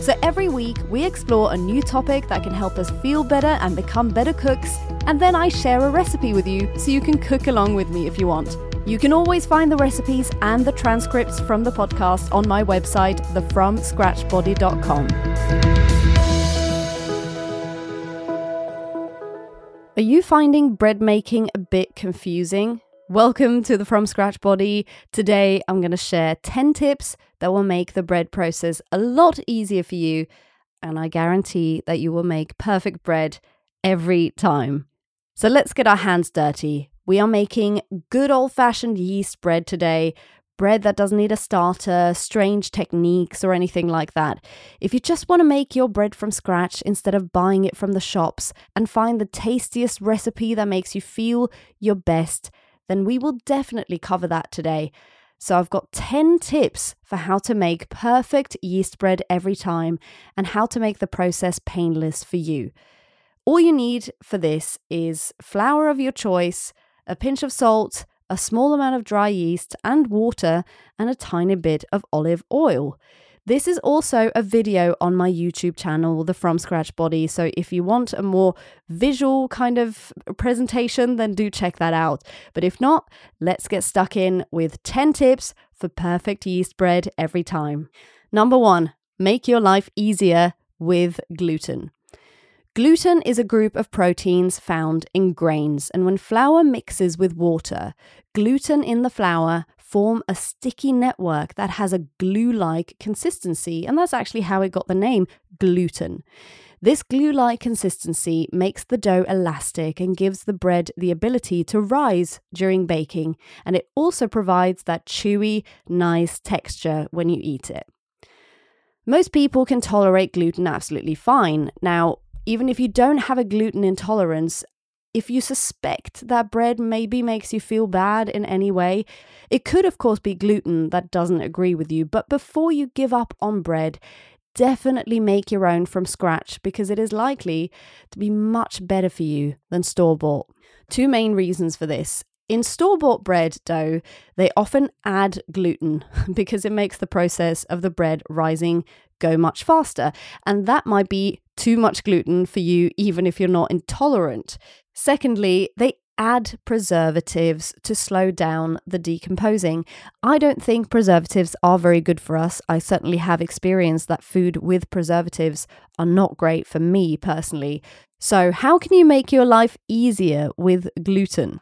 So every week, we explore a new topic that can help us feel better and become better cooks, and then I share a recipe with you so you can cook along with me if you want. You can always find the recipes and the transcripts from the podcast on my website, thefromscratchbody.com. Are you finding bread making a bit confusing? Welcome to the From Scratch Body. Today I'm going to share 10 tips that will make the bread process a lot easier for you, and I guarantee that you will make perfect bread every time. So let's get our hands dirty. We are making good old fashioned yeast bread today. Bread that doesn't need a starter, strange techniques, or anything like that. If you just want to make your bread from scratch instead of buying it from the shops and find the tastiest recipe that makes you feel your best, then we will definitely cover that today. So, I've got 10 tips for how to make perfect yeast bread every time and how to make the process painless for you. All you need for this is flour of your choice, a pinch of salt, a small amount of dry yeast, and water, and a tiny bit of olive oil. This is also a video on my YouTube channel, The From Scratch Body. So if you want a more visual kind of presentation, then do check that out. But if not, let's get stuck in with 10 tips for perfect yeast bread every time. Number one, make your life easier with gluten. Gluten is a group of proteins found in grains, and when flour mixes with water, gluten in the flour form a sticky network that has a glue like consistency, and that's actually how it got the name gluten. This glue like consistency makes the dough elastic and gives the bread the ability to rise during baking, and it also provides that chewy, nice texture when you eat it. Most people can tolerate gluten absolutely fine. Now, even if you don't have a gluten intolerance, if you suspect that bread maybe makes you feel bad in any way, it could, of course, be gluten that doesn't agree with you. But before you give up on bread, definitely make your own from scratch because it is likely to be much better for you than store bought. Two main reasons for this. In store bought bread dough, they often add gluten because it makes the process of the bread rising go much faster. And that might be too much gluten for you, even if you're not intolerant. Secondly, they add preservatives to slow down the decomposing. I don't think preservatives are very good for us. I certainly have experienced that food with preservatives are not great for me personally. So, how can you make your life easier with gluten?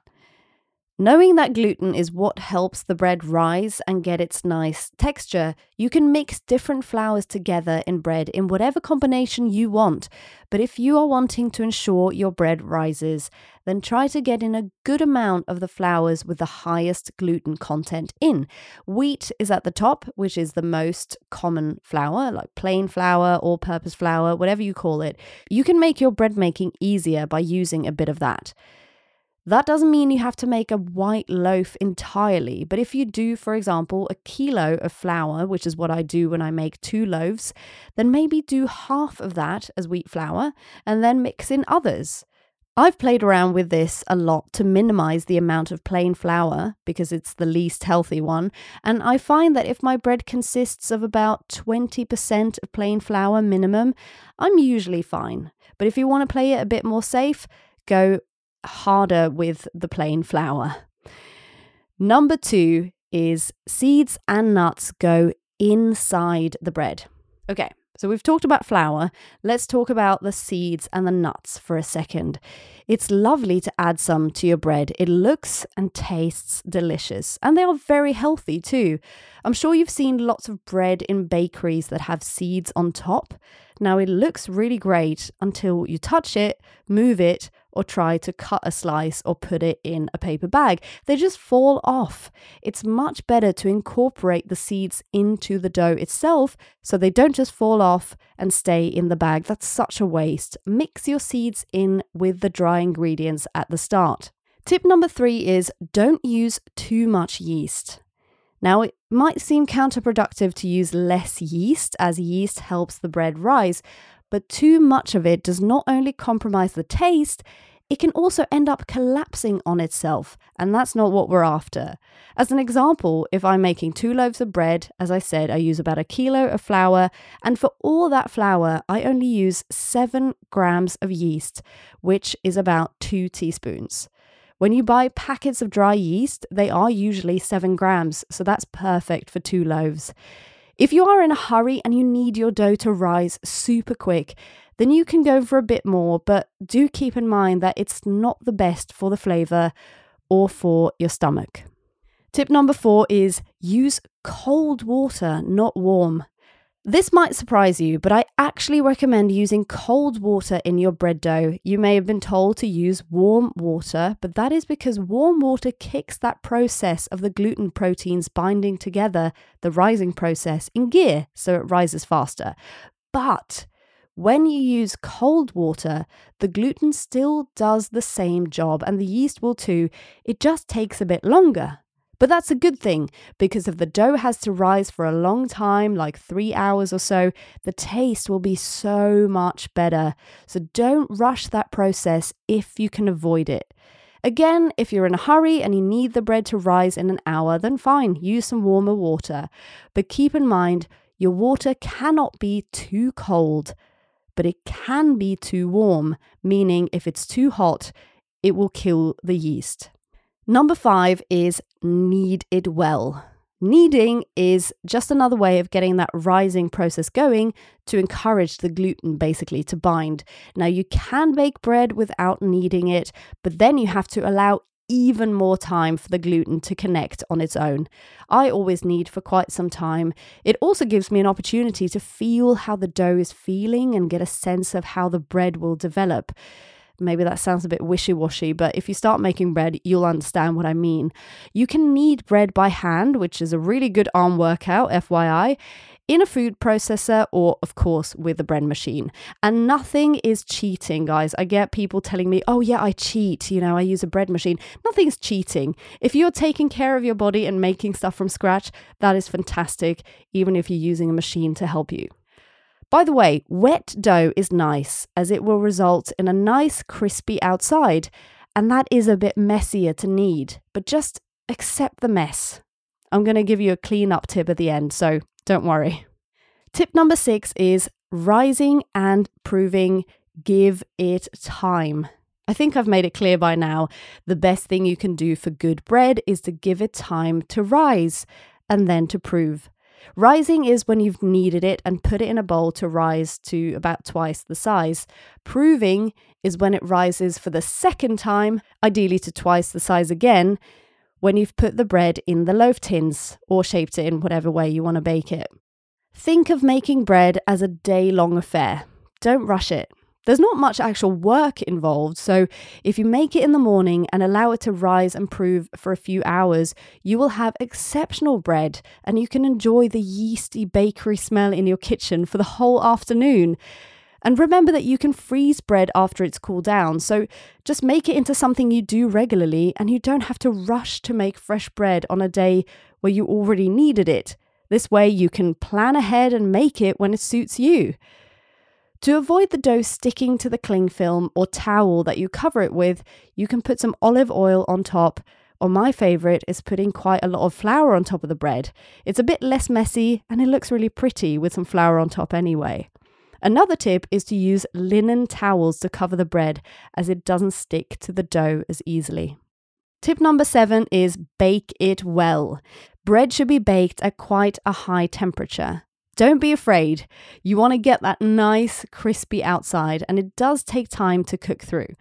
Knowing that gluten is what helps the bread rise and get its nice texture, you can mix different flours together in bread in whatever combination you want. But if you are wanting to ensure your bread rises, then try to get in a good amount of the flours with the highest gluten content in. Wheat is at the top, which is the most common flour, like plain flour, all purpose flour, whatever you call it. You can make your bread making easier by using a bit of that. That doesn't mean you have to make a white loaf entirely, but if you do, for example, a kilo of flour, which is what I do when I make two loaves, then maybe do half of that as wheat flour and then mix in others. I've played around with this a lot to minimize the amount of plain flour because it's the least healthy one, and I find that if my bread consists of about 20% of plain flour minimum, I'm usually fine. But if you want to play it a bit more safe, go harder with the plain flour. Number two is seeds and nuts go inside the bread. Okay, so we've talked about flour. Let's talk about the seeds and the nuts for a second. It's lovely to add some to your bread. It looks and tastes delicious, and they are very healthy too. I'm sure you've seen lots of bread in bakeries that have seeds on top. Now, it looks really great until you touch it, move it, or try to cut a slice or put it in a paper bag. They just fall off. It's much better to incorporate the seeds into the dough itself so they don't just fall off and stay in the bag. That's such a waste. Mix your seeds in with the dry ingredients at the start. Tip number three is don't use too much yeast. Now, it might seem counterproductive to use less yeast as yeast helps the bread rise, but too much of it does not only compromise the taste, it can also end up collapsing on itself, and that's not what we're after. As an example, if I'm making two loaves of bread, as I said, I use about a kilo of flour, and for all that flour, I only use seven grams of yeast, which is about two teaspoons. When you buy packets of dry yeast, they are usually seven grams, so that's perfect for two loaves. If you are in a hurry and you need your dough to rise super quick, then you can go for a bit more, but do keep in mind that it's not the best for the flavour or for your stomach. Tip number four is use cold water, not warm. This might surprise you, but I actually recommend using cold water in your bread dough. You may have been told to use warm water, but that is because warm water kicks that process of the gluten proteins binding together, the rising process, in gear so it rises faster. But when you use cold water, the gluten still does the same job and the yeast will too. It just takes a bit longer. But that's a good thing because if the dough has to rise for a long time, like three hours or so, the taste will be so much better. So don't rush that process if you can avoid it. Again, if you're in a hurry and you need the bread to rise in an hour, then fine, use some warmer water. But keep in mind, your water cannot be too cold, but it can be too warm, meaning if it's too hot, it will kill the yeast. Number five is knead it well. Kneading is just another way of getting that rising process going to encourage the gluten basically to bind. Now, you can bake bread without kneading it, but then you have to allow even more time for the gluten to connect on its own. I always knead for quite some time. It also gives me an opportunity to feel how the dough is feeling and get a sense of how the bread will develop. Maybe that sounds a bit wishy washy, but if you start making bread, you'll understand what I mean. You can knead bread by hand, which is a really good arm workout, FYI, in a food processor or, of course, with a bread machine. And nothing is cheating, guys. I get people telling me, oh, yeah, I cheat. You know, I use a bread machine. Nothing's cheating. If you're taking care of your body and making stuff from scratch, that is fantastic, even if you're using a machine to help you. By the way, wet dough is nice as it will result in a nice crispy outside, and that is a bit messier to knead, but just accept the mess. I'm going to give you a clean up tip at the end, so don't worry. Tip number six is rising and proving give it time. I think I've made it clear by now the best thing you can do for good bread is to give it time to rise and then to prove. Rising is when you've kneaded it and put it in a bowl to rise to about twice the size. Proving is when it rises for the second time, ideally to twice the size again, when you've put the bread in the loaf tins or shaped it in whatever way you want to bake it. Think of making bread as a day long affair. Don't rush it. There's not much actual work involved, so if you make it in the morning and allow it to rise and prove for a few hours, you will have exceptional bread and you can enjoy the yeasty bakery smell in your kitchen for the whole afternoon. And remember that you can freeze bread after it's cooled down, so just make it into something you do regularly and you don't have to rush to make fresh bread on a day where you already needed it. This way, you can plan ahead and make it when it suits you. To avoid the dough sticking to the cling film or towel that you cover it with, you can put some olive oil on top. Or my favourite is putting quite a lot of flour on top of the bread. It's a bit less messy and it looks really pretty with some flour on top anyway. Another tip is to use linen towels to cover the bread as it doesn't stick to the dough as easily. Tip number seven is bake it well. Bread should be baked at quite a high temperature. Don't be afraid. You want to get that nice, crispy outside, and it does take time to cook through.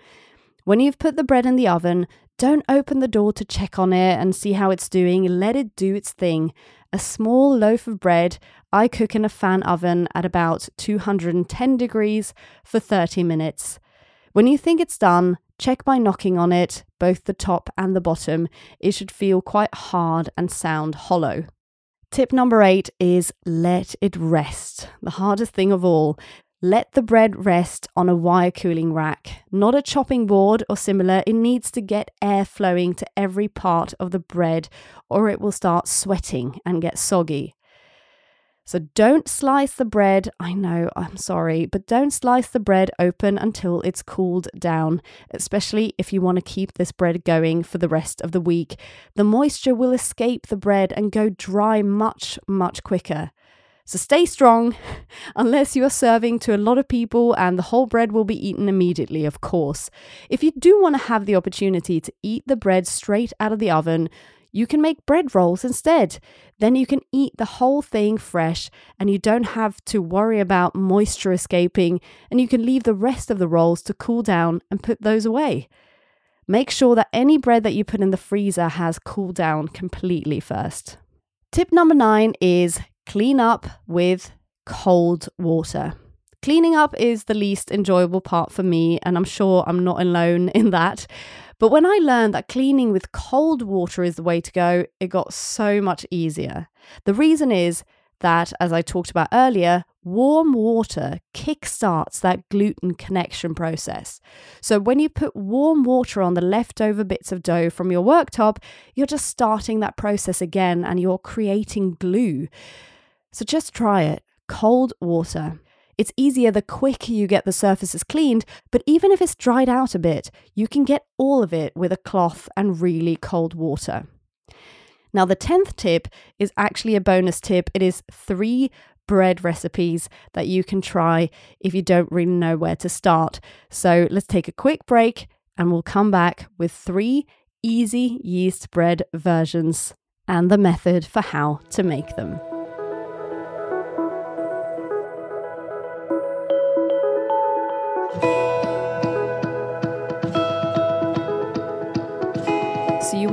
When you've put the bread in the oven, don't open the door to check on it and see how it's doing. Let it do its thing. A small loaf of bread I cook in a fan oven at about 210 degrees for 30 minutes. When you think it's done, check by knocking on it, both the top and the bottom. It should feel quite hard and sound hollow. Tip number eight is let it rest. The hardest thing of all. Let the bread rest on a wire cooling rack, not a chopping board or similar. It needs to get air flowing to every part of the bread, or it will start sweating and get soggy. So don't slice the bread. I know, I'm sorry, but don't slice the bread open until it's cooled down, especially if you want to keep this bread going for the rest of the week. The moisture will escape the bread and go dry much, much quicker. So stay strong, unless you are serving to a lot of people and the whole bread will be eaten immediately, of course. If you do want to have the opportunity to eat the bread straight out of the oven, you can make bread rolls instead. Then you can eat the whole thing fresh and you don't have to worry about moisture escaping, and you can leave the rest of the rolls to cool down and put those away. Make sure that any bread that you put in the freezer has cooled down completely first. Tip number nine is clean up with cold water. Cleaning up is the least enjoyable part for me, and I'm sure I'm not alone in that. But when I learned that cleaning with cold water is the way to go, it got so much easier. The reason is that, as I talked about earlier, warm water kickstarts that gluten connection process. So, when you put warm water on the leftover bits of dough from your worktop, you're just starting that process again and you're creating glue. So just try it. Cold water. It's easier the quicker you get the surfaces cleaned, but even if it's dried out a bit, you can get all of it with a cloth and really cold water. Now, the 10th tip is actually a bonus tip. It is three bread recipes that you can try if you don't really know where to start. So let's take a quick break and we'll come back with three easy yeast bread versions and the method for how to make them.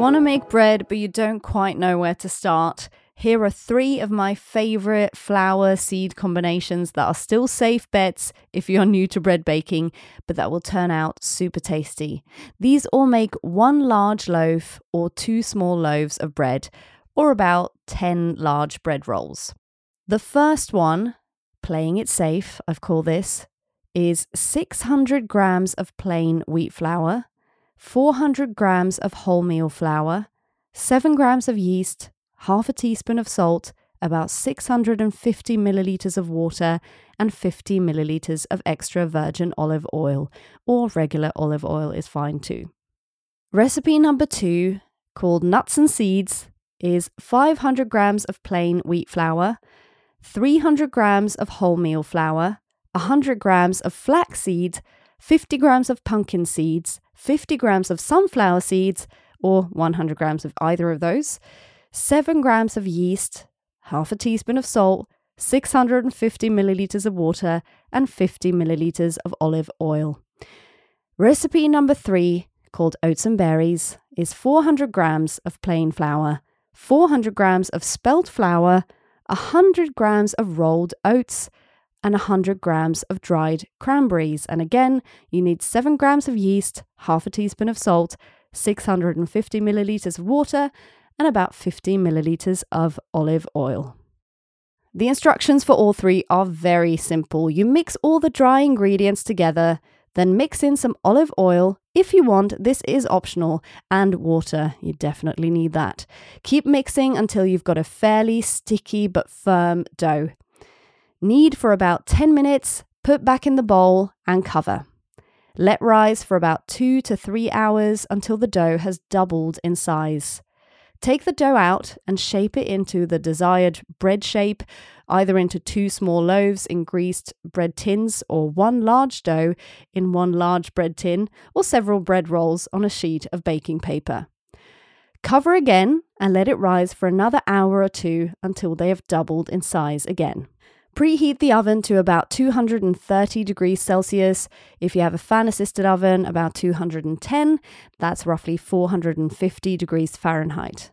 Want to make bread, but you don't quite know where to start. Here are three of my favorite flour seed combinations that are still safe bets if you're new to bread baking, but that will turn out super tasty. These all make one large loaf or two small loaves of bread, or about 10 large bread rolls. The first one, playing it safe, I've called this, is 600 grams of plain wheat flour, 400 grams of wholemeal flour, 7 grams of yeast, half a teaspoon of salt, about 650 milliliters of water, and 50 milliliters of extra virgin olive oil, or regular olive oil is fine too. Recipe number two, called Nuts and Seeds, is 500 grams of plain wheat flour, 300 grams of wholemeal flour, 100 grams of flax seed, 50 grams of pumpkin seeds, 50 grams of sunflower seeds, or 100 grams of either of those, 7 grams of yeast, half a teaspoon of salt, 650 milliliters of water, and 50 milliliters of olive oil. Recipe number three, called Oats and Berries, is 400 grams of plain flour, 400 grams of spelt flour, 100 grams of rolled oats, and 100 grams of dried cranberries. And again, you need 7 grams of yeast, half a teaspoon of salt, 650 milliliters of water, and about 50 milliliters of olive oil. The instructions for all three are very simple. You mix all the dry ingredients together, then mix in some olive oil. If you want, this is optional, and water. You definitely need that. Keep mixing until you've got a fairly sticky but firm dough. Knead for about 10 minutes, put back in the bowl, and cover. Let rise for about 2 to 3 hours until the dough has doubled in size. Take the dough out and shape it into the desired bread shape, either into two small loaves in greased bread tins, or one large dough in one large bread tin, or several bread rolls on a sheet of baking paper. Cover again and let it rise for another hour or two until they have doubled in size again. Preheat the oven to about 230 degrees Celsius. If you have a fan assisted oven, about 210. That's roughly 450 degrees Fahrenheit.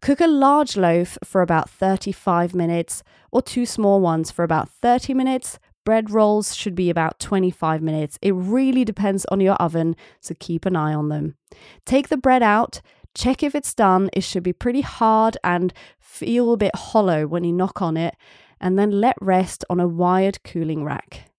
Cook a large loaf for about 35 minutes, or two small ones for about 30 minutes. Bread rolls should be about 25 minutes. It really depends on your oven, so keep an eye on them. Take the bread out, check if it's done. It should be pretty hard and feel a bit hollow when you knock on it and then let rest on a wired cooling rack.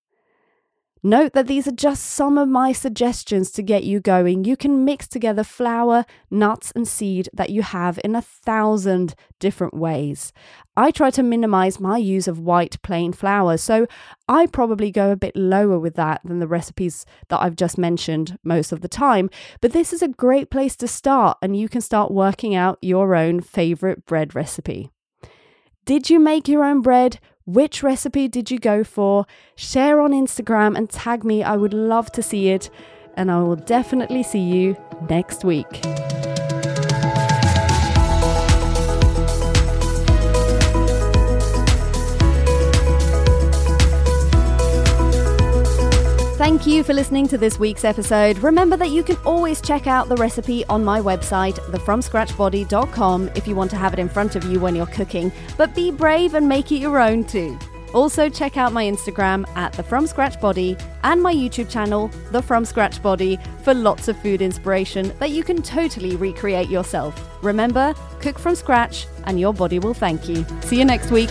Note that these are just some of my suggestions to get you going. You can mix together flour, nuts, and seed that you have in a thousand different ways. I try to minimize my use of white plain flour, so I probably go a bit lower with that than the recipes that I've just mentioned most of the time. But this is a great place to start, and you can start working out your own favorite bread recipe. Did you make your own bread? Which recipe did you go for? Share on Instagram and tag me. I would love to see it. And I will definitely see you next week. Thank you for listening to this week's episode. Remember that you can always check out the recipe on my website, thefromscratchbody.com, if you want to have it in front of you when you're cooking, but be brave and make it your own too. Also, check out my Instagram at the From Scratch Body and my YouTube channel, The From Scratch Body, for lots of food inspiration that you can totally recreate yourself. Remember, cook from scratch and your body will thank you. See you next week.